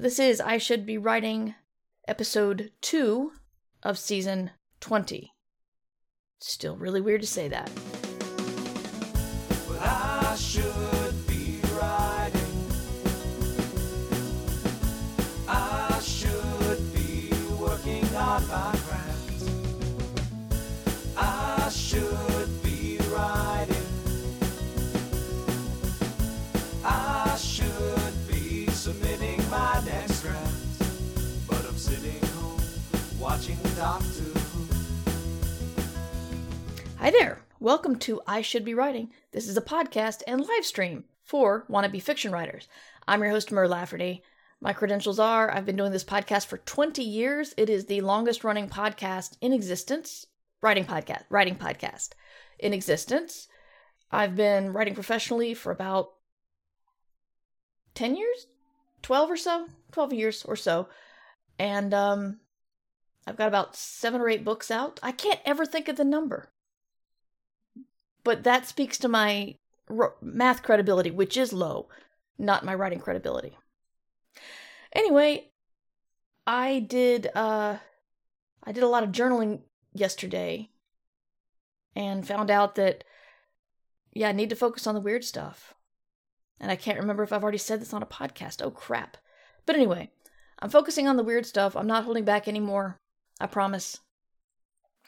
This is I Should Be Writing episode 2 of season 20. Still really weird to say that. Doctor. Hi there. Welcome to I Should Be Writing. This is a podcast and live stream for wannabe fiction writers. I'm your host, Mur Lafferty. My credentials are I've been doing this podcast for 20 years. It is the longest running podcast in existence. Writing podcast, writing podcast in existence. I've been writing professionally for about 10 years, 12 or so, 12 years or so. And um I've got about 7 or 8 books out. I can't ever think of the number but that speaks to my math credibility, which is low, not my writing credibility. Anyway, I did uh I did a lot of journaling yesterday and found out that yeah, I need to focus on the weird stuff. And I can't remember if I've already said this on a podcast. Oh crap. But anyway, I'm focusing on the weird stuff. I'm not holding back anymore. I promise.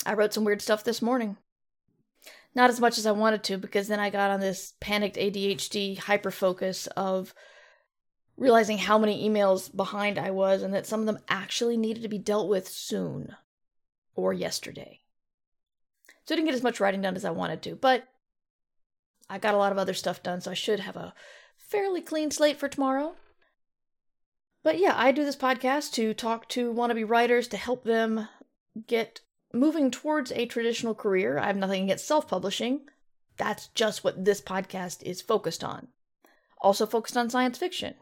I wrote some weird stuff this morning not as much as I wanted to because then I got on this panicked ADHD hyper focus of realizing how many emails behind I was and that some of them actually needed to be dealt with soon or yesterday. So I didn't get as much writing done as I wanted to, but I got a lot of other stuff done, so I should have a fairly clean slate for tomorrow. But yeah, I do this podcast to talk to wannabe writers to help them get moving towards a traditional career. I have nothing against self publishing. That's just what this podcast is focused on. Also focused on science fiction.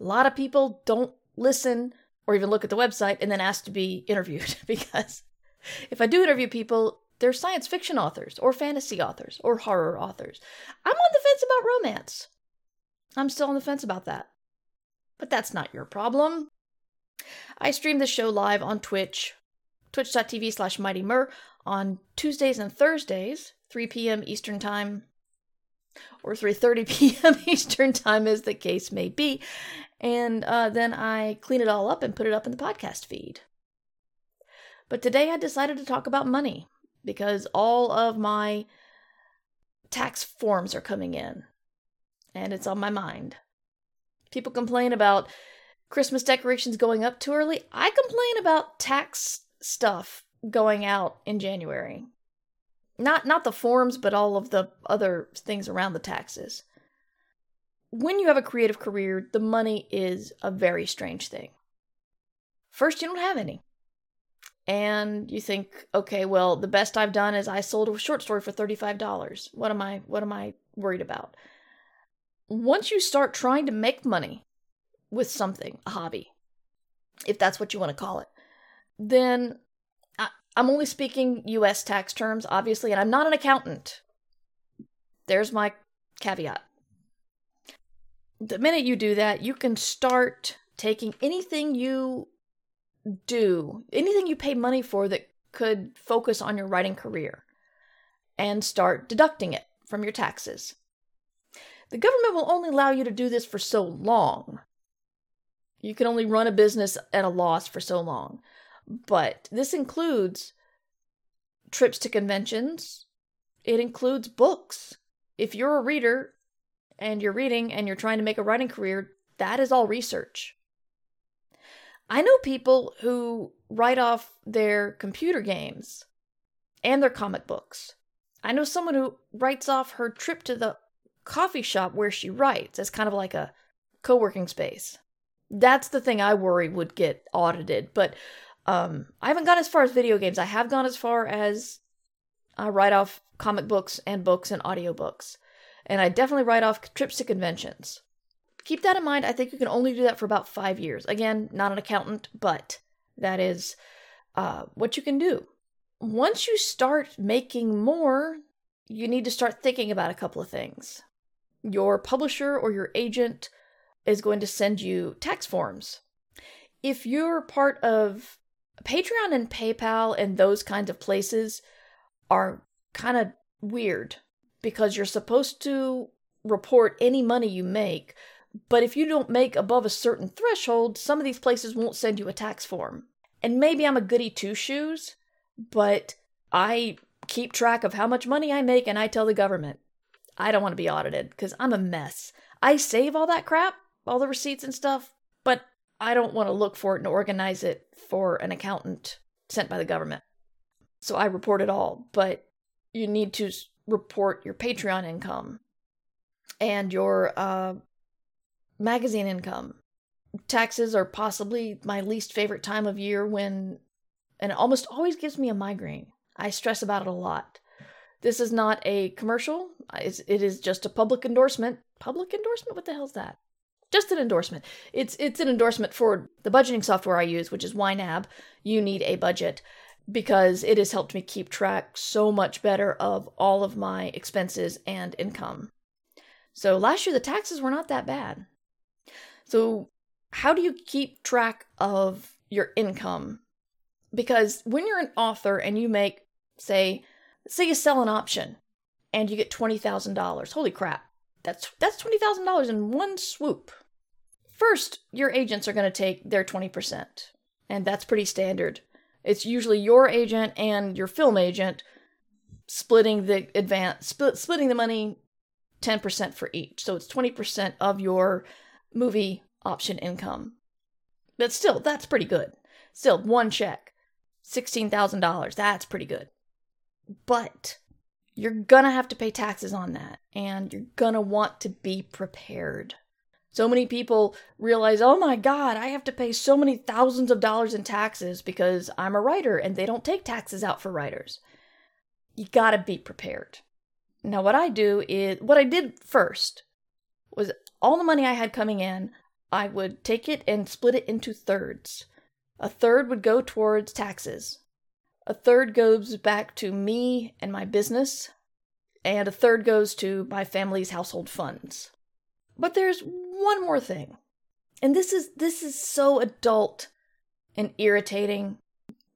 A lot of people don't listen or even look at the website and then ask to be interviewed because if I do interview people, they're science fiction authors or fantasy authors or horror authors. I'm on the fence about romance. I'm still on the fence about that. But that's not your problem. I stream the show live on Twitch twitch.tv slash mighty mur on Tuesdays and Thursdays, 3 p.m. Eastern Time or 3.30 p.m. Eastern Time as the case may be. And uh, then I clean it all up and put it up in the podcast feed. But today I decided to talk about money because all of my tax forms are coming in and it's on my mind. People complain about Christmas decorations going up too early. I complain about tax stuff going out in January. Not not the forms, but all of the other things around the taxes. When you have a creative career, the money is a very strange thing. First, you don't have any. And you think, okay, well, the best I've done is I sold a short story for $35. What am I what am I worried about? Once you start trying to make money with something, a hobby, if that's what you want to call it, then I, I'm only speaking US tax terms, obviously, and I'm not an accountant. There's my caveat. The minute you do that, you can start taking anything you do, anything you pay money for that could focus on your writing career, and start deducting it from your taxes. The government will only allow you to do this for so long. You can only run a business at a loss for so long. But this includes trips to conventions, it includes books. If you're a reader and you're reading and you're trying to make a writing career, that is all research. I know people who write off their computer games and their comic books. I know someone who writes off her trip to the coffee shop where she writes as kind of like a co working space. That's the thing I worry would get audited. But um, I haven't gone as far as video games. I have gone as far as uh, write off comic books and books and audiobooks. And I definitely write off trips to conventions. Keep that in mind. I think you can only do that for about five years. Again, not an accountant, but that is uh, what you can do. Once you start making more, you need to start thinking about a couple of things. Your publisher or your agent is going to send you tax forms. If you're part of Patreon and PayPal and those kinds of places are kind of weird because you're supposed to report any money you make, but if you don't make above a certain threshold, some of these places won't send you a tax form. And maybe I'm a goody two shoes, but I keep track of how much money I make and I tell the government. I don't want to be audited because I'm a mess. I save all that crap, all the receipts and stuff, but I don't want to look for it and organize it for an accountant sent by the government. So I report it all, but you need to report your Patreon income and your uh, magazine income. Taxes are possibly my least favorite time of year when, and it almost always gives me a migraine. I stress about it a lot. This is not a commercial. It's, it is just a public endorsement. Public endorsement? What the hell's that? Just an endorsement. It's it's an endorsement for the budgeting software I use, which is YNAB. You need a budget because it has helped me keep track so much better of all of my expenses and income. So last year the taxes were not that bad. So how do you keep track of your income? Because when you're an author and you make say say you sell an option and you get $20,000. Holy crap. That's that's $20,000 in one swoop. First, your agents are going to take their 20%, and that's pretty standard. It's usually your agent and your film agent splitting the advance split, splitting the money 10% for each. So it's 20% of your movie option income. But still, that's pretty good. Still, one check, $16,000. That's pretty good. But you're gonna have to pay taxes on that, and you're gonna want to be prepared. So many people realize, oh my God, I have to pay so many thousands of dollars in taxes because I'm a writer and they don't take taxes out for writers. You gotta be prepared. Now, what I do is, what I did first was all the money I had coming in, I would take it and split it into thirds. A third would go towards taxes. A third goes back to me and my business, and a third goes to my family's household funds. But there's one more thing. And this is this is so adult and irritating,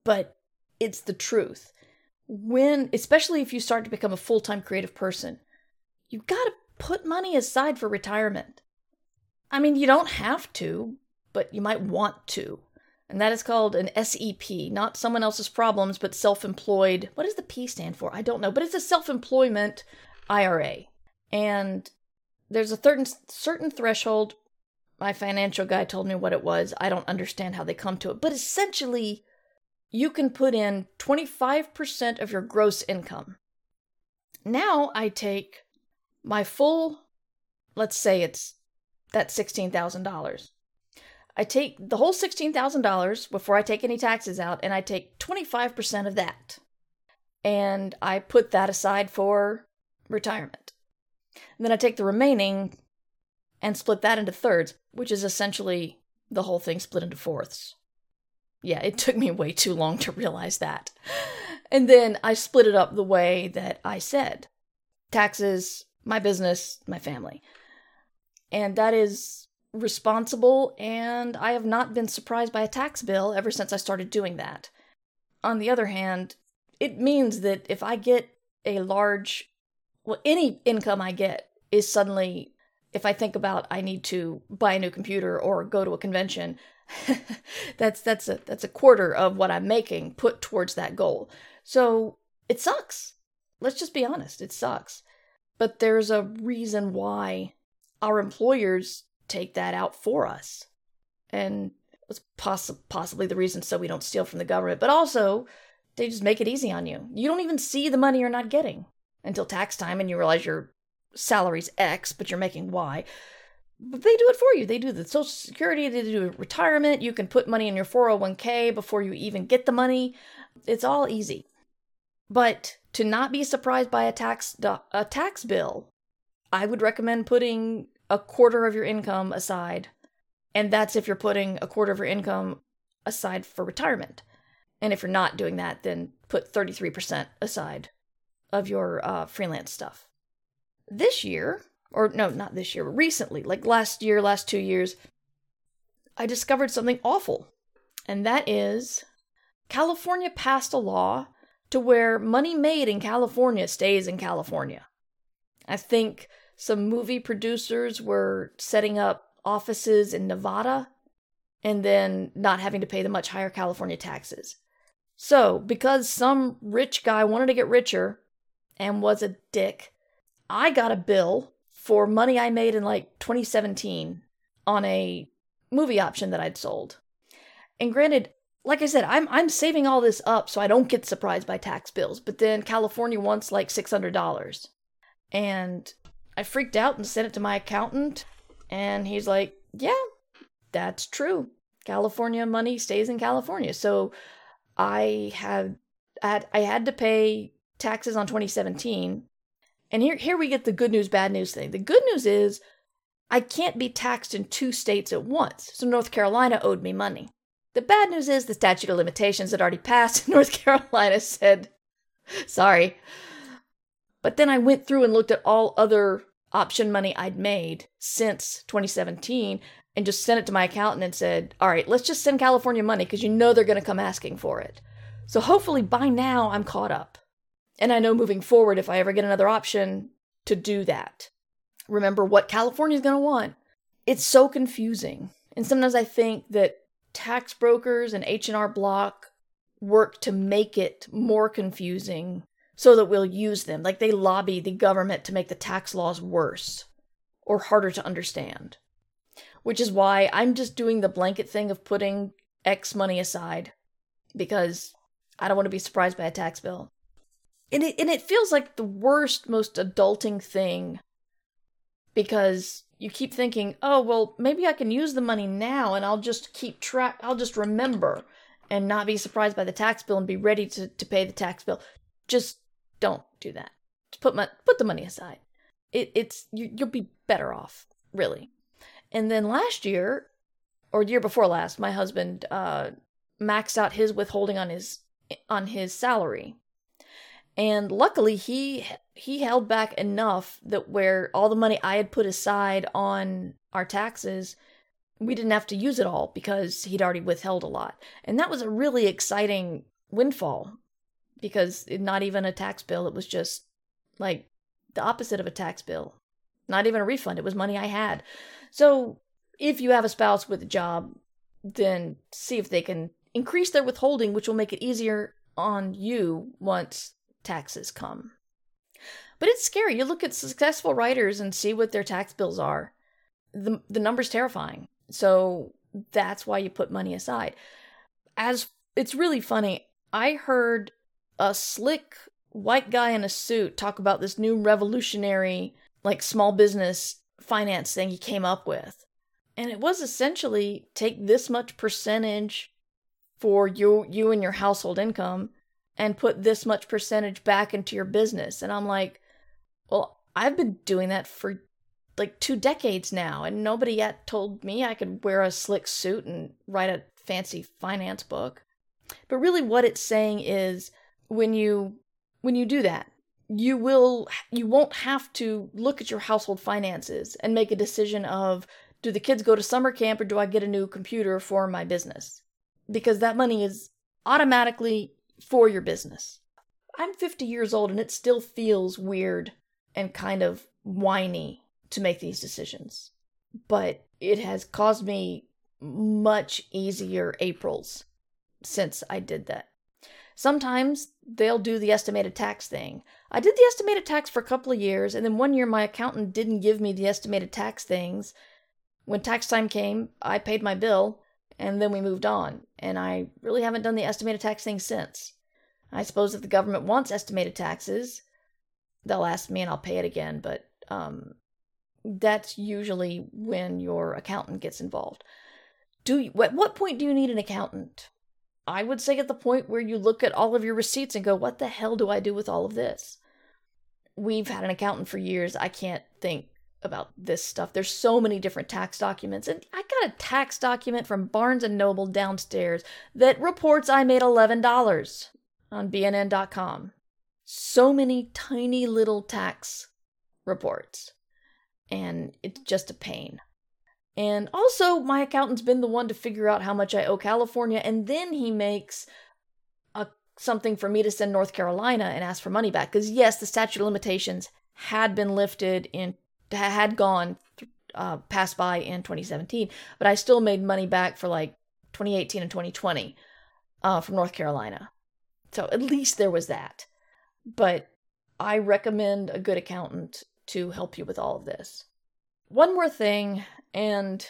but it's the truth. When especially if you start to become a full-time creative person, you have got to put money aside for retirement. I mean, you don't have to, but you might want to and that is called an SEP, not someone else's problems, but self employed. What does the P stand for? I don't know, but it's a self employment IRA. And there's a certain, certain threshold. My financial guy told me what it was. I don't understand how they come to it, but essentially, you can put in 25% of your gross income. Now I take my full, let's say it's that $16,000. I take the whole $16,000 before I take any taxes out, and I take 25% of that. And I put that aside for retirement. And then I take the remaining and split that into thirds, which is essentially the whole thing split into fourths. Yeah, it took me way too long to realize that. And then I split it up the way that I said taxes, my business, my family. And that is responsible, and I have not been surprised by a tax bill ever since I started doing that. On the other hand, it means that if I get a large, well, any income I get is suddenly, if I think about I need to buy a new computer or go to a convention, that's that's a that's a quarter of what I'm making put towards that goal. So it sucks. Let's just be honest, it sucks. But there's a reason why our employers take that out for us. And it's poss- possibly the reason so we don't steal from the government, but also they just make it easy on you. You don't even see the money you're not getting until tax time and you realize your salary's X, but you're making Y. But they do it for you. They do the Social Security, they do retirement. You can put money in your 401k before you even get the money. It's all easy. But to not be surprised by a tax a tax bill, I would recommend putting a quarter of your income aside. And that's if you're putting a quarter of your income aside for retirement. And if you're not doing that, then put 33% aside of your uh, freelance stuff. This year, or no, not this year, recently, like last year, last two years, I discovered something awful. And that is California passed a law to where money made in California stays in California. I think some movie producers were setting up offices in Nevada and then not having to pay the much higher California taxes. So, because some rich guy wanted to get richer and was a dick, I got a bill for money I made in like 2017 on a movie option that I'd sold. And granted, like I said, I'm I'm saving all this up so I don't get surprised by tax bills, but then California wants like $600. And I freaked out and sent it to my accountant and he's like, "Yeah, that's true. California money stays in California." So I had I had to pay taxes on 2017 and here, here we get the good news, bad news thing. The good news is I can't be taxed in two states at once. So North Carolina owed me money. The bad news is the statute of limitations had already passed. North Carolina said, sorry. But then I went through and looked at all other option money I'd made since 2017 and just sent it to my accountant and said, all right, let's just send California money because you know they're going to come asking for it. So hopefully by now I'm caught up. And I know moving forward, if I ever get another option to do that, remember what California's going to want. It's so confusing. And sometimes I think that tax brokers and H&R Block work to make it more confusing so that we'll use them. Like they lobby the government to make the tax laws worse or harder to understand. Which is why I'm just doing the blanket thing of putting X money aside because I don't want to be surprised by a tax bill and it and it feels like the worst, most adulting thing because you keep thinking, oh well, maybe I can use the money now, and I'll just keep track. I'll just remember and not be surprised by the tax bill and be ready to, to pay the tax bill. Just don't do that. Just put my, put the money aside. It, it's you, you'll be better off, really. And then last year, or year before last, my husband uh, maxed out his withholding on his on his salary and luckily he he held back enough that where all the money I had put aside on our taxes we didn't have to use it all because he'd already withheld a lot. And that was a really exciting windfall because it, not even a tax bill, it was just like the opposite of a tax bill. Not even a refund, it was money I had. So if you have a spouse with a job, then see if they can increase their withholding, which will make it easier on you once taxes come. But it's scary. You look at successful writers and see what their tax bills are. The the number's terrifying. So that's why you put money aside. As it's really funny, I heard a slick white guy in a suit talk about this new revolutionary like small business finance thing he came up with. And it was essentially take this much percentage for you you and your household income and put this much percentage back into your business. And I'm like, well, I've been doing that for like two decades now, and nobody yet told me I could wear a slick suit and write a fancy finance book. But really what it's saying is when you when you do that, you will you won't have to look at your household finances and make a decision of do the kids go to summer camp or do I get a new computer for my business? Because that money is automatically for your business. I'm 50 years old and it still feels weird and kind of whiny to make these decisions. But it has caused me much easier Aprils since I did that. Sometimes they'll do the estimated tax thing. I did the estimated tax for a couple of years, and then one year my accountant didn't give me the estimated tax things. When tax time came, I paid my bill, and then we moved on. And I really haven't done the estimated tax thing since. I suppose if the government wants estimated taxes, they'll ask me and I'll pay it again, but um, that's usually when your accountant gets involved. Do you, at what point do you need an accountant? I would say at the point where you look at all of your receipts and go, what the hell do I do with all of this? We've had an accountant for years. I can't think about this stuff. There's so many different tax documents and I got a tax document from Barnes and Noble downstairs that reports I made $11 on BNN.com. So many tiny little tax reports. and it's just a pain. And also, my accountant's been the one to figure out how much I owe California, and then he makes a something for me to send North Carolina and ask for money back. Because yes, the statute of limitations had been lifted in had gone uh, passed by in 2017, but I still made money back for like 2018 and 2020 uh, from North Carolina. So at least there was that. But I recommend a good accountant to help you with all of this. One more thing, and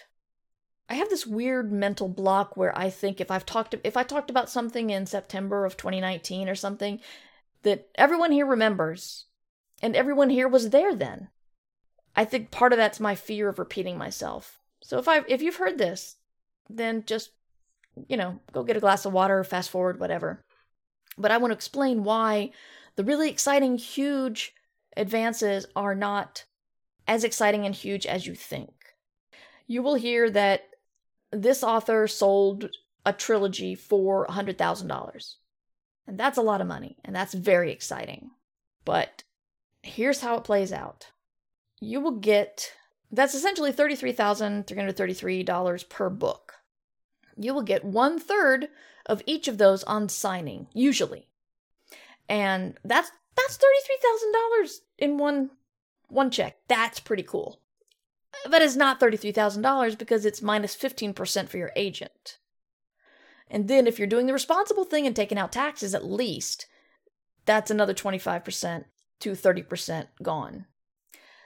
I have this weird mental block where I think if I've talked if I talked about something in September of 2019 or something that everyone here remembers and everyone here was there then. I think part of that's my fear of repeating myself. So if I if you've heard this, then just you know, go get a glass of water, fast forward, whatever. But I want to explain why the really exciting, huge advances are not as exciting and huge as you think. You will hear that this author sold a trilogy for $100,000. And that's a lot of money, and that's very exciting. But here's how it plays out you will get that's essentially $33,333 per book. You will get one third of each of those on signing, usually. And that's that's $33,000 in one one check. That's pretty cool. But it's not $33,000 because it's minus 15% for your agent. And then if you're doing the responsible thing and taking out taxes at least, that's another 25% to 30% gone.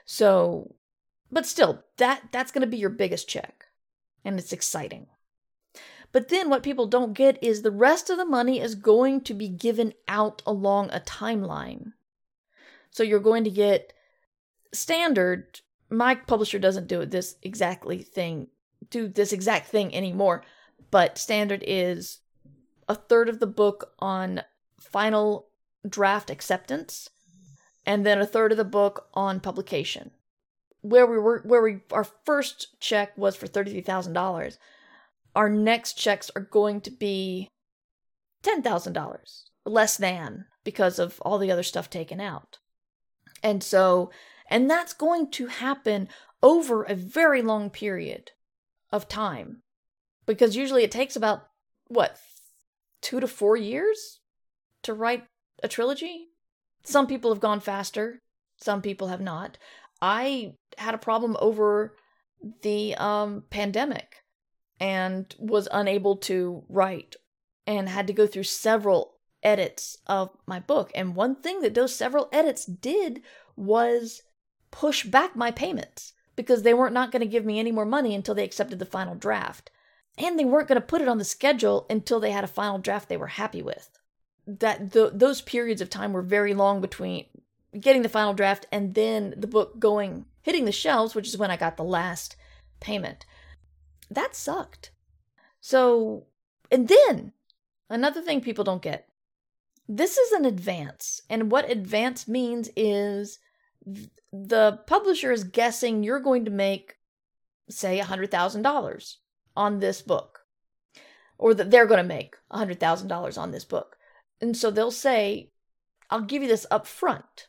So, but still, that that's going to be your biggest check. And it's exciting. But then what people don't get is the rest of the money is going to be given out along a timeline. So you're going to get standard my publisher doesn't do this exactly thing do this exact thing anymore but standard is a third of the book on final draft acceptance and then a third of the book on publication. Where we were where we our first check was for $33,000 our next checks are going to be $10,000 less than because of all the other stuff taken out. And so and that's going to happen over a very long period of time. Because usually it takes about, what, two to four years to write a trilogy? Some people have gone faster, some people have not. I had a problem over the um, pandemic and was unable to write and had to go through several edits of my book. And one thing that those several edits did was push back my payments because they weren't not going to give me any more money until they accepted the final draft. And they weren't going to put it on the schedule until they had a final draft they were happy with. That those periods of time were very long between getting the final draft and then the book going hitting the shelves, which is when I got the last payment. That sucked. So, and then another thing people don't get. This is an advance, and what advance means is the publisher is guessing you're going to make, say, $100,000 on this book, or that they're going to make $100,000 on this book. And so they'll say, I'll give you this up front.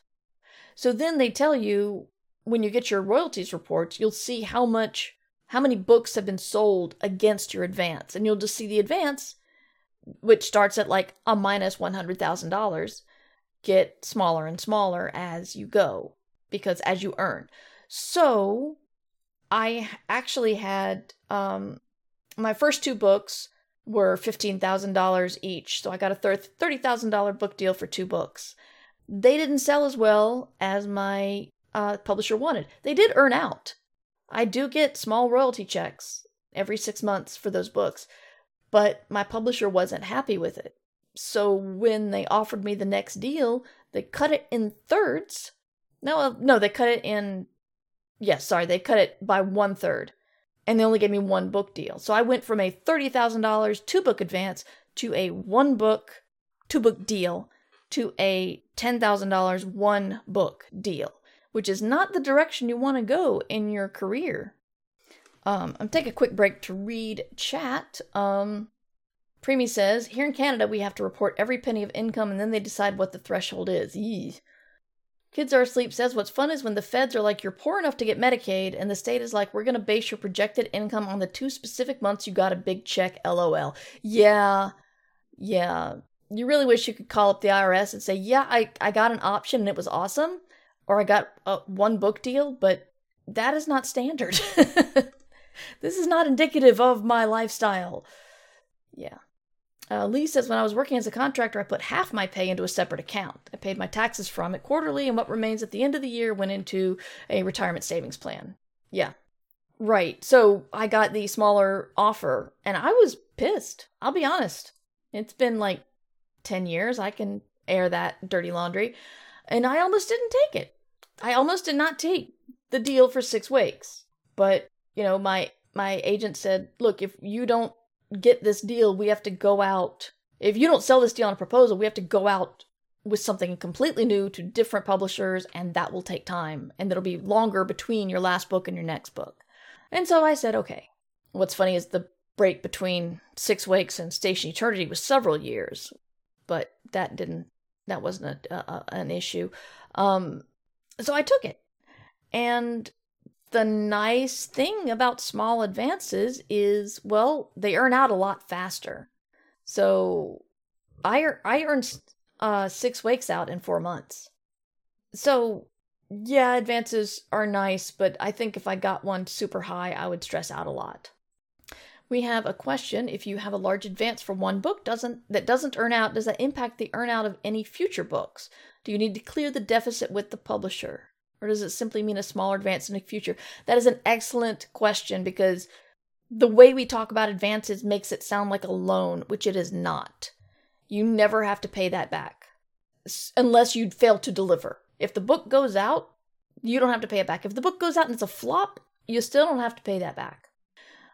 So then they tell you when you get your royalties reports, you'll see how much, how many books have been sold against your advance. And you'll just see the advance, which starts at like a minus $100,000, get smaller and smaller as you go because as you earn. So I actually had um my first two books were $15,000 each. So I got a $30,000 book deal for two books. They didn't sell as well as my uh, publisher wanted. They did earn out. I do get small royalty checks every six months for those books, but my publisher wasn't happy with it. So when they offered me the next deal, they cut it in thirds no, uh, no, they cut it in. Yes, sorry, they cut it by one third, and they only gave me one book deal. So I went from a thirty thousand dollars two book advance to a one book two book deal to a ten thousand dollars one book deal, which is not the direction you want to go in your career. Um, I'm taking a quick break to read chat. Um, Premee says, here in Canada, we have to report every penny of income and then they decide what the threshold is. Yee. Kids Are Asleep says what's fun is when the feds are like, you're poor enough to get Medicaid, and the state is like, we're going to base your projected income on the two specific months you got a big check, lol. Yeah, yeah. You really wish you could call up the IRS and say, yeah, I, I got an option and it was awesome, or I got a one book deal, but that is not standard. this is not indicative of my lifestyle. Yeah. Uh, Lee says, when I was working as a contractor, I put half my pay into a separate account. I paid my taxes from it quarterly, and what remains at the end of the year went into a retirement savings plan. Yeah. Right. So I got the smaller offer, and I was pissed. I'll be honest. It's been like 10 years. I can air that dirty laundry. And I almost didn't take it. I almost did not take the deal for six weeks. But, you know, my my agent said, look, if you don't get this deal, we have to go out. If you don't sell this deal on a proposal, we have to go out with something completely new to different publishers, and that will take time. And it'll be longer between your last book and your next book. And so I said, okay. What's funny is the break between Six Wakes and Station Eternity was several years, but that didn't, that wasn't a, a, an issue. Um, so I took it. And the nice thing about small advances is, well, they earn out a lot faster. So I I earned uh, six wakes out in four months. So yeah, advances are nice, but I think if I got one super high, I would stress out a lot. We have a question: If you have a large advance for one book doesn't that doesn't earn out, does that impact the earn out of any future books? Do you need to clear the deficit with the publisher? Or does it simply mean a smaller advance in the future? That is an excellent question because the way we talk about advances makes it sound like a loan, which it is not. You never have to pay that back unless you fail to deliver. If the book goes out, you don't have to pay it back. If the book goes out and it's a flop, you still don't have to pay that back.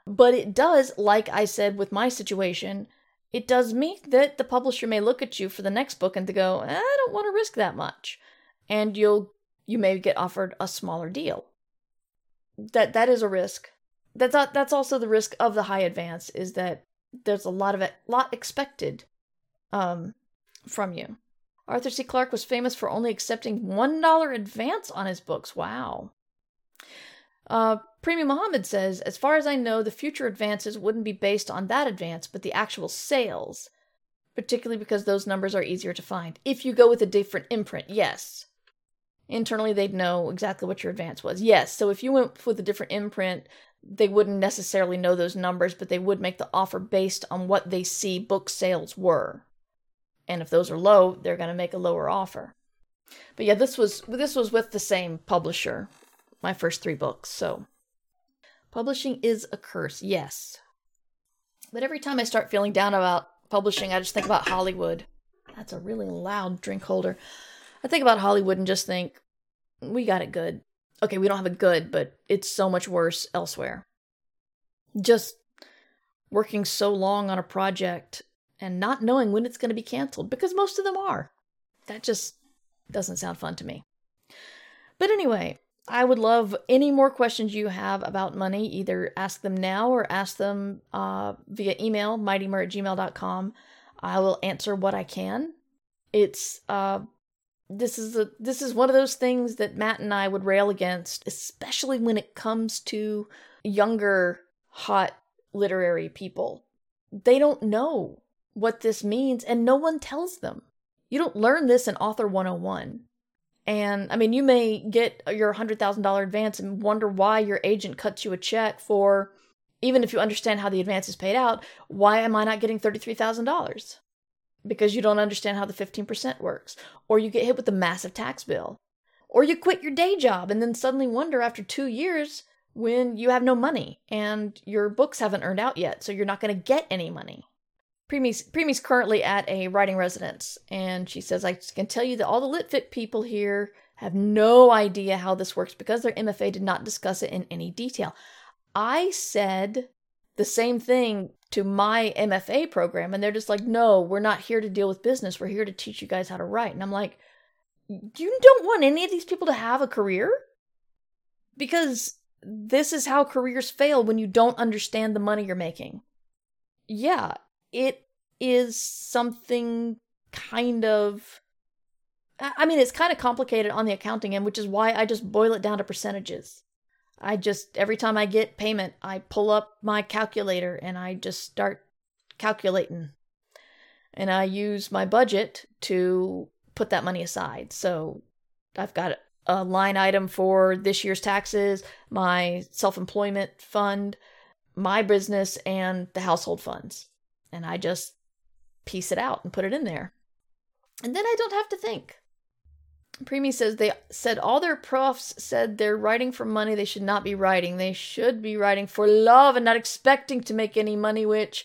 But it does, like I said with my situation, it does mean that the publisher may look at you for the next book and to go, I don't want to risk that much. And you'll you may get offered a smaller deal. That that is a risk. That's that's also the risk of the high advance is that there's a lot of it, lot expected um, from you. Arthur C. Clarke was famous for only accepting one dollar advance on his books. Wow. Uh, Premee Mohamed says, as far as I know, the future advances wouldn't be based on that advance, but the actual sales, particularly because those numbers are easier to find. If you go with a different imprint, yes internally they'd know exactly what your advance was. Yes, so if you went with a different imprint, they wouldn't necessarily know those numbers, but they would make the offer based on what they see book sales were. And if those are low, they're going to make a lower offer. But yeah, this was this was with the same publisher. My first 3 books. So publishing is a curse. Yes. But every time I start feeling down about publishing, I just think about Hollywood. That's a really loud drink holder. I think about Hollywood and just think, we got it good. Okay, we don't have it good, but it's so much worse elsewhere. Just working so long on a project and not knowing when it's going to be canceled because most of them are. That just doesn't sound fun to me. But anyway, I would love any more questions you have about money. Either ask them now or ask them uh, via email, mightymur at gmail.com. I will answer what I can. It's uh, this is a this is one of those things that Matt and I would rail against, especially when it comes to younger hot literary people. They don't know what this means and no one tells them. You don't learn this in author 101. And I mean, you may get your $100,000 advance and wonder why your agent cuts you a check for even if you understand how the advance is paid out, why am I not getting $33,000? Because you don't understand how the 15% works, or you get hit with a massive tax bill, or you quit your day job and then suddenly wonder after two years when you have no money and your books haven't earned out yet, so you're not going to get any money. Premee's, Premee's currently at a writing residence, and she says, I can tell you that all the LitFic people here have no idea how this works because their MFA did not discuss it in any detail. I said the same thing to my MFA program and they're just like, "No, we're not here to deal with business. We're here to teach you guys how to write." And I'm like, "You don't want any of these people to have a career?" Because this is how careers fail when you don't understand the money you're making. Yeah, it is something kind of I mean, it's kind of complicated on the accounting end, which is why I just boil it down to percentages. I just, every time I get payment, I pull up my calculator and I just start calculating. And I use my budget to put that money aside. So I've got a line item for this year's taxes, my self employment fund, my business, and the household funds. And I just piece it out and put it in there. And then I don't have to think. Premee says they said all their profs said they're writing for money. They should not be writing. They should be writing for love and not expecting to make any money, which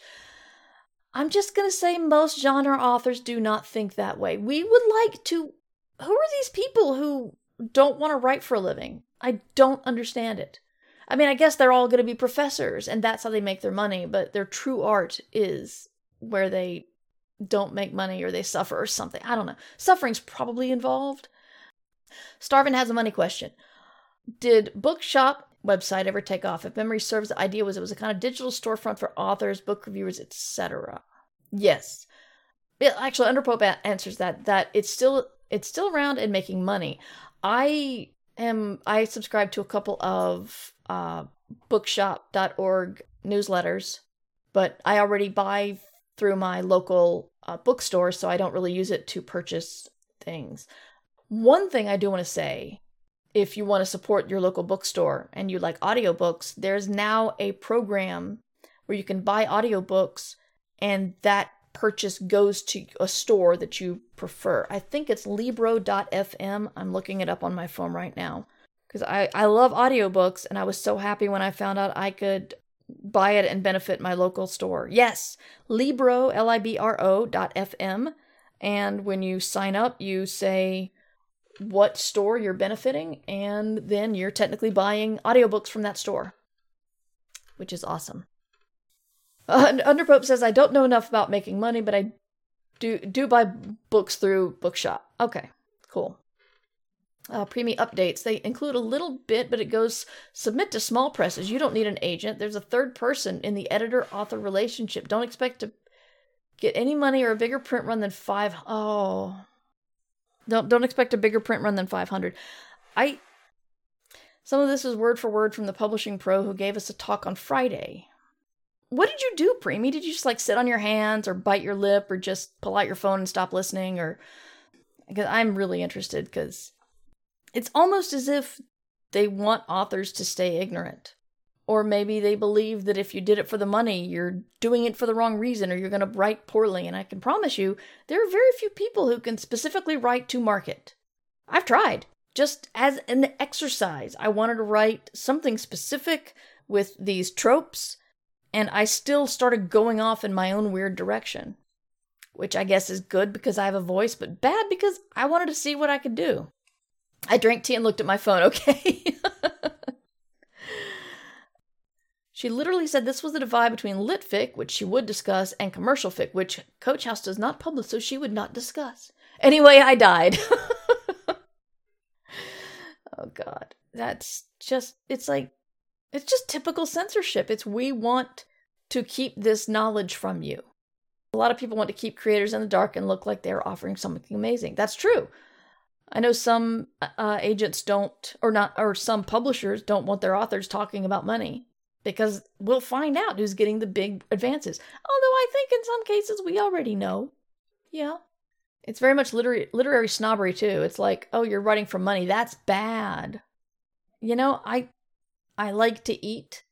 I'm just going to say most genre authors do not think that way. We would like to. Who are these people who don't want to write for a living? I don't understand it. I mean, I guess they're all going to be professors and that's how they make their money, but their true art is where they don't make money or they suffer or something. I don't know. Suffering's probably involved. Starvin has a money question. Did Bookshop website ever take off? If memory serves, the idea was it was a kind of digital storefront for authors, book reviewers, etc. Yes. It, actually, Underpope answers that that it's still it's still around and making money. I am I subscribe to a couple of uh, bookshop.org newsletters, but I already buy through my local uh, bookstore, so I don't really use it to purchase things. One thing I do want to say if you want to support your local bookstore and you like audiobooks, there's now a program where you can buy audiobooks and that purchase goes to a store that you prefer. I think it's libro.fm. I'm looking it up on my phone right now because I, I love audiobooks and I was so happy when I found out I could buy it and benefit my local store. Yes, Libro, L I B R O dot FM. And when you sign up, you say what store you're benefiting, and then you're technically buying audiobooks from that store, which is awesome. Uh, Underpope says, I don't know enough about making money, but I do do buy books through Bookshop. Okay, cool. Uh, Premee updates. They include a little bit, but it goes submit to small presses. You don't need an agent. There's a third person in the editor author relationship. Don't expect to get any money or a bigger print run than five. Oh, don't don't expect a bigger print run than 500. I some of this is word for word from the publishing pro who gave us a talk on Friday. What did you do, Premee? Did you just like sit on your hands or bite your lip or just pull out your phone and stop listening or because I'm really interested because it's almost as if they want authors to stay ignorant. Or maybe they believe that if you did it for the money, you're doing it for the wrong reason or you're going to write poorly. And I can promise you, there are very few people who can specifically write to market. I've tried. Just as an exercise, I wanted to write something specific with these tropes, and I still started going off in my own weird direction. Which I guess is good because I have a voice, but bad because I wanted to see what I could do. I drank tea and looked at my phone, okay? She literally said this was the divide between lit fic, which she would discuss, and commercial fic, which Coach House does not publish, so she would not discuss. Anyway, I died. oh god. That's just it's like it's just typical censorship. It's we want to keep this knowledge from you. A lot of people want to keep creators in the dark and look like they're offering something amazing. That's true. I know some uh, agents don't, or not, or some publishers don't want their authors talking about money because we'll find out who's getting the big advances. Although I think in some cases we already know. Yeah. It's very much literary, literary snobbery too. It's like, oh, you're writing for money. That's bad. You know, I I like to eat.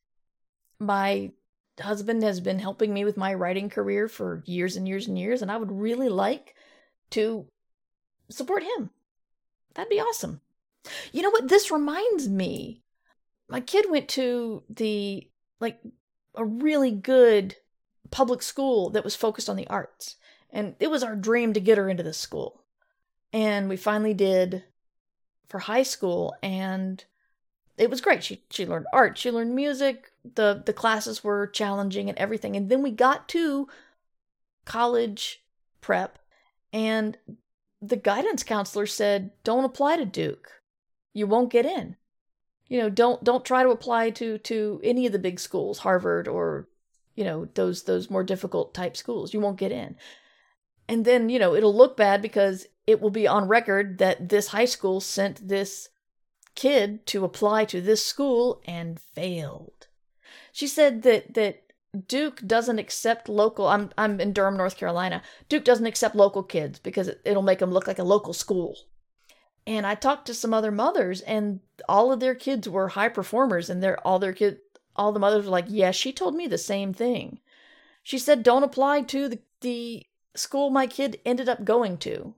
My husband has been helping me with my writing career for years and years and years, and I would really like to support him. That'd be awesome. You know what? This reminds me my kid went to the like a really good public school that was focused on the arts. And it was our dream to get her into this school. And we finally did for high school and it was great. She she learned art, she learned music, the the classes were challenging and everything. And then we got to college prep and the guidance counselor said, "Don't apply to Duke. You won't get in." You know don't don't try to apply to to any of the big schools harvard or you know those those more difficult type schools you won't get in And then, you know, it'll look bad because it will be on record that this high school sent this kid to apply to this school and failed. She said that that Duke doesn't accept local I'm I'm in Durham, North Carolina. Duke doesn't accept local kids because it, it'll make them look like a local school. And I talked to some other mothers and all of their kids were high performers and their all their kid all the mothers were like, "Yes, yeah, she told me the same thing." She said, "Don't apply to the the school my kid ended up going to."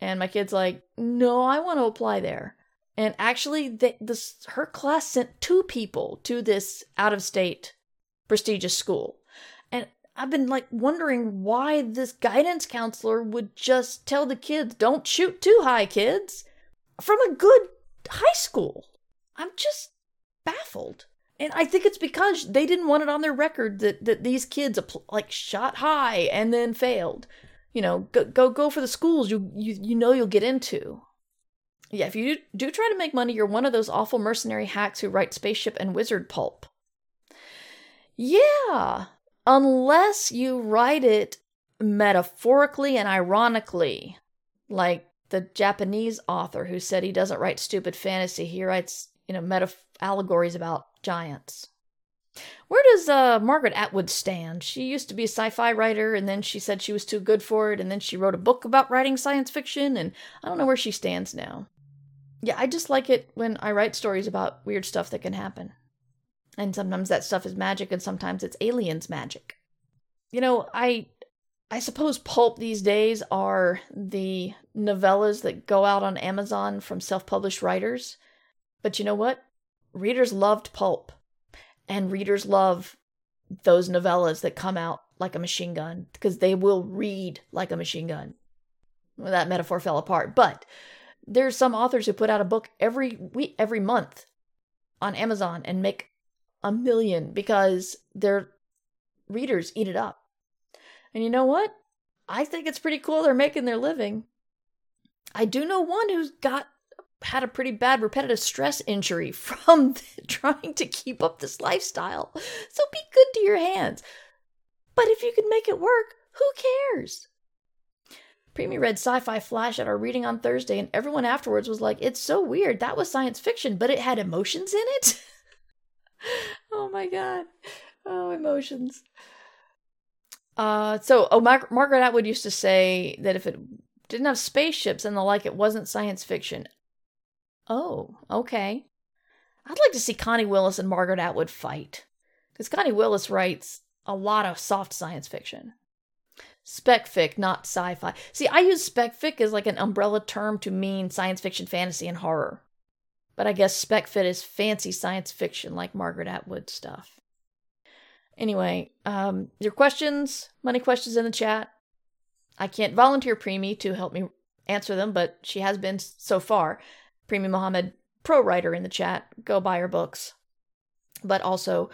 And my kid's like, "No, I want to apply there." And actually, this her class sent two people to this out of state prestigious school. And I've been like wondering why this guidance counselor would just tell the kids, don't shoot too high, kids, from a good high school. I'm just baffled. And I think it's because they didn't want it on their record that, that these kids like shot high and then failed. You know, go go, go for the schools you, you you know you'll get into. Yeah, if you do try to make money, you're one of those awful mercenary hacks who write spaceship and wizard pulp. Yeah, unless you write it metaphorically and ironically, like the Japanese author who said he doesn't write stupid fantasy, he writes, you know, meta allegories about giants. Where does uh, Margaret Atwood stand? She used to be a sci fi writer, and then she said she was too good for it, and then she wrote a book about writing science fiction, and I don't know where she stands now. Yeah, I just like it when I write stories about weird stuff that can happen. And sometimes that stuff is magic and sometimes it's aliens magic. You know, I I suppose pulp these days are the novellas that go out on Amazon from self-published writers. But you know what? Readers loved pulp. And readers love those novellas that come out like a machine gun because they will read like a machine gun. Well, that metaphor fell apart, but there's some authors who put out a book every week, every month on Amazon and make a million because their readers eat it up. And you know what? I think it's pretty cool they're making their living. I do know one who's got had a pretty bad repetitive stress injury from trying to keep up this lifestyle. So be good to your hands. But if you can make it work, who cares? Premee read Sci Fi Flash at our reading on Thursday, and everyone afterwards was like, It's so weird. That was science fiction, but it had emotions in it. oh my god. Oh, emotions. Uh, so, oh, Mar- Margaret Atwood used to say that if it didn't have spaceships and the like, it wasn't science fiction. Oh, okay. I'd like to see Connie Willis and Margaret Atwood fight. Because Connie Willis writes a lot of soft science fiction. Spec fic, not sci fi. See, I use spec fic as like an umbrella term to mean science fiction, fantasy, and horror. But I guess spec fic is fancy science fiction like Margaret Atwood stuff. Anyway, um, your questions, money questions in the chat. I can't volunteer Premee to help me answer them, but she has been so far. Premee Mohamed, pro writer in the chat. Go buy her books. But also,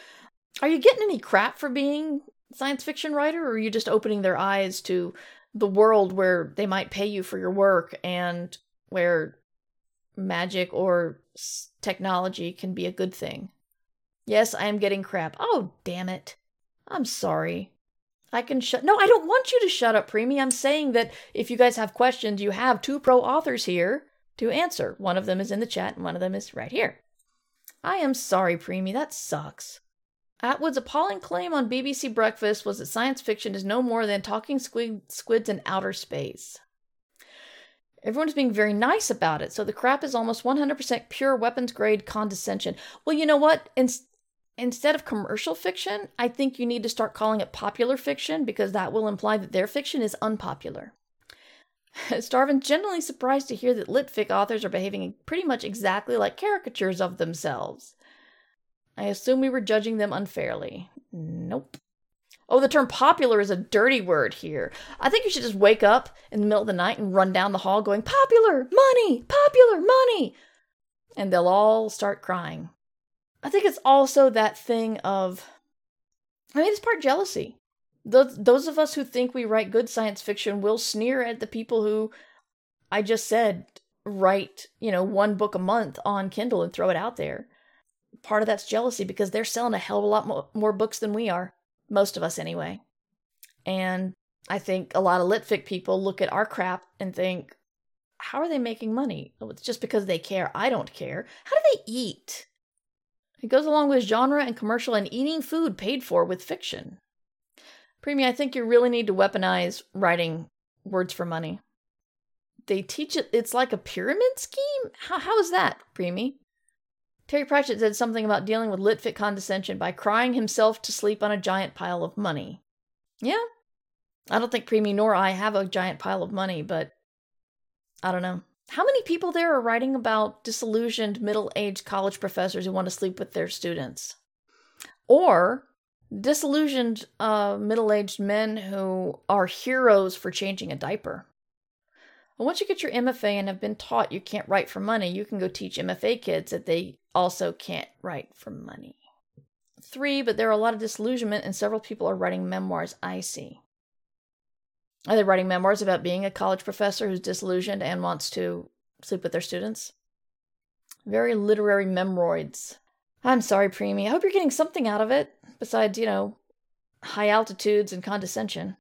are you getting any crap for being science fiction writer, or are you just opening their eyes to the world where they might pay you for your work and where magic or technology can be a good thing? Yes, I am getting crap. Oh, damn it. I'm sorry. I can shut. No, I don't want you to shut up, Premee. I'm saying that if you guys have questions, you have two pro authors here to answer. One of them is in the chat, and one of them is right here. I am sorry, Premee. That sucks. Atwood's appalling claim on BBC Breakfast was that science fiction is no more than talking squid, squids in outer space. Everyone's being very nice about it, so the crap is almost 100% pure weapons grade condescension. Well, you know what? In- instead of commercial fiction, I think you need to start calling it popular fiction because that will imply that their fiction is unpopular. Starvin's generally surprised to hear that litfic authors are behaving pretty much exactly like caricatures of themselves. I assume we were judging them unfairly. Nope. Oh, the term popular is a dirty word here. I think you should just wake up in the middle of the night and run down the hall going, Popular! Money! Popular! Money! And they'll all start crying. I think it's also that thing of, I mean, it's part jealousy. Those, those of us who think we write good science fiction will sneer at the people who, I just said, write, you know, one book a month on Kindle and throw it out there part of that's jealousy because they're selling a hell of a lot more, more books than we are. Most of us, anyway. And I think a lot of litfic people look at our crap and think, how are they making money? Oh, it's just because they care. I don't care. How do they eat? It goes along with genre and commercial and eating food paid for with fiction. Premee, I think you really need to weaponize writing words for money. They teach it, it's like a pyramid scheme? How, how is that, Premee? Terry Pratchett said something about dealing with litfic condescension by crying himself to sleep on a giant pile of money. Yeah. I don't think Premee nor I have a giant pile of money, but I don't know. How many people there are writing about disillusioned middle aged college professors who want to sleep with their students? Or disillusioned uh, middle aged men who are heroes for changing a diaper? Once you get your MFA and have been taught you can't write for money, you can go teach MFA kids that they also can't write for money. Three, but there are a lot of disillusionment, and several people are writing memoirs. I see. Are they writing memoirs about being a college professor who's disillusioned and wants to sleep with their students? Very literary memoirs. I'm sorry, Premee. I hope you're getting something out of it, besides, you know, high altitudes and condescension.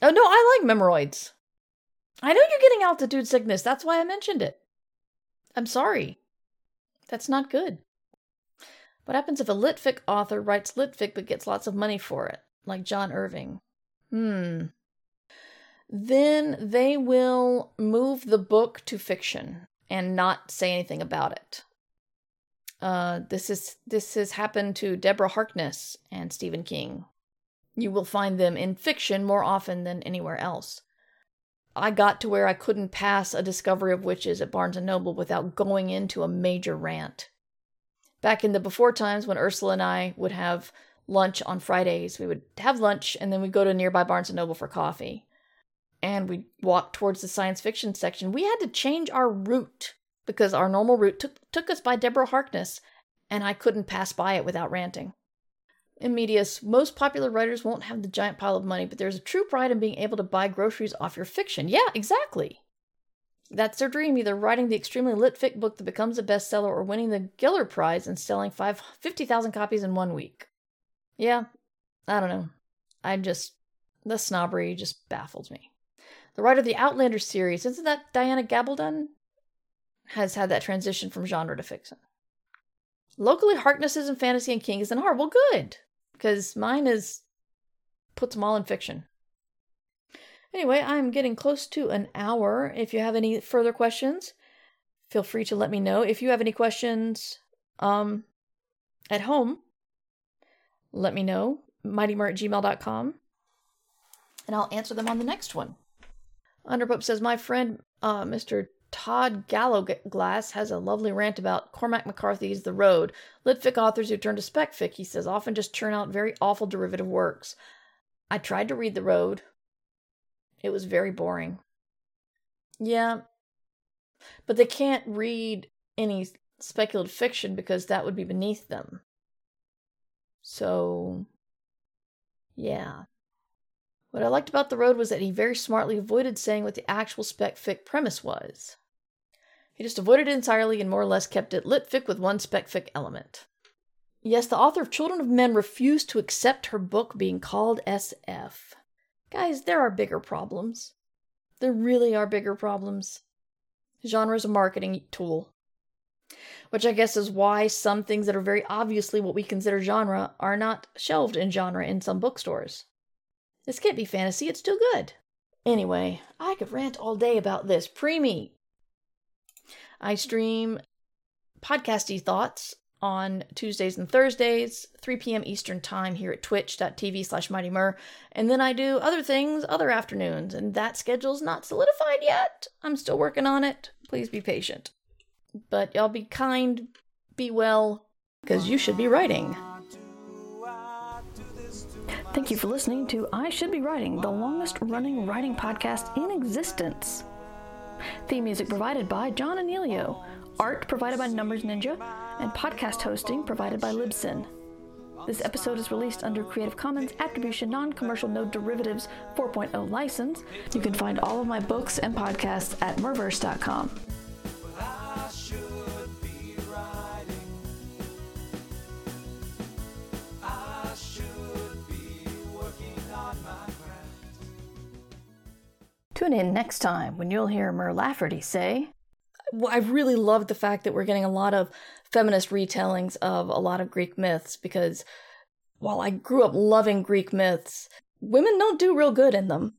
Oh, no, I like memoirs. I know you're getting altitude sickness. That's why I mentioned it. I'm sorry. That's not good. What happens if a litfic author writes litfic but gets lots of money for it, like John Irving? Hmm. Then they will move the book to fiction and not say anything about it. Uh, this is this has happened to Deborah Harkness and Stephen King. You will find them in fiction more often than anywhere else. I got to where I couldn't pass a discovery of witches at Barnes and Noble without going into a major rant. Back in the before times when Ursula and I would have lunch on Fridays, we would have lunch and then we'd go to nearby Barnes and Noble for coffee. And we walked towards the science fiction section. We had to change our route because our normal route took, took us by Deborah Harkness, and I couldn't pass by it without ranting. In medias, most popular writers won't have the giant pile of money, but there's a true pride in being able to buy groceries off your fiction. Yeah, exactly. That's their dream, either writing the extremely lit fic book that becomes a bestseller or winning the Giller Prize and selling 50,000 copies in one week. Yeah, I don't know. I just, the snobbery just baffles me. The writer of the Outlander series, isn't that Diana Gabaldon? Has had that transition from genre to fiction. Locally, Harkness is in fantasy and King is in horror. Well, good because mine is puts them all in fiction. Anyway, I'm getting close to an hour. If you have any further questions, feel free to let me know. If you have any questions um, at home, let me know. MightyMur at gmail.com. And I'll answer them on the next one. Underpope says, My friend, uh, Mr. Todd Gallowglass has a lovely rant about Cormac McCarthy's The Road. Litfic authors who turn to specfic, he says, often just churn out very awful derivative works. I tried to read The Road. It was very boring. Yeah. But they can't read any speculative fiction because that would be beneath them. So, yeah. What I liked about The Road was that he very smartly avoided saying what the actual spec fic premise was. He just avoided it entirely and more or less kept it lit fic with one spec fic element. Yes, the author of Children of Men refused to accept her book being called SF. Guys, there are bigger problems. There really are bigger problems. Genre is a marketing tool. Which I guess is why some things that are very obviously what we consider genre are not shelved in genre in some bookstores. This can't be fantasy, it's too good. Anyway, I could rant all day about this. Premee, I stream podcasty thoughts on Tuesdays and Thursdays, 3 p.m. Eastern Time here at twitch.tv slash Mighty Mur. And then I do other things other afternoons, and that schedule's not solidified yet. I'm still working on it. Please be patient. But y'all be kind, be well, because you should be writing. Thank you for listening to I Should Be Writing, the longest running writing podcast in existence. Theme music provided by John Anealio, art provided by Numbers Ninja, and podcast hosting provided by Libsyn. This episode is released under Creative Commons Attribution Non Commercial No Derivatives 4.0 license. You can find all of my books and podcasts at murverse.com. Tune in next time when you'll hear Mur Lafferty say, I really loved the fact that we're getting a lot of feminist retellings of a lot of Greek myths because while I grew up loving Greek myths, women don't do real good in them.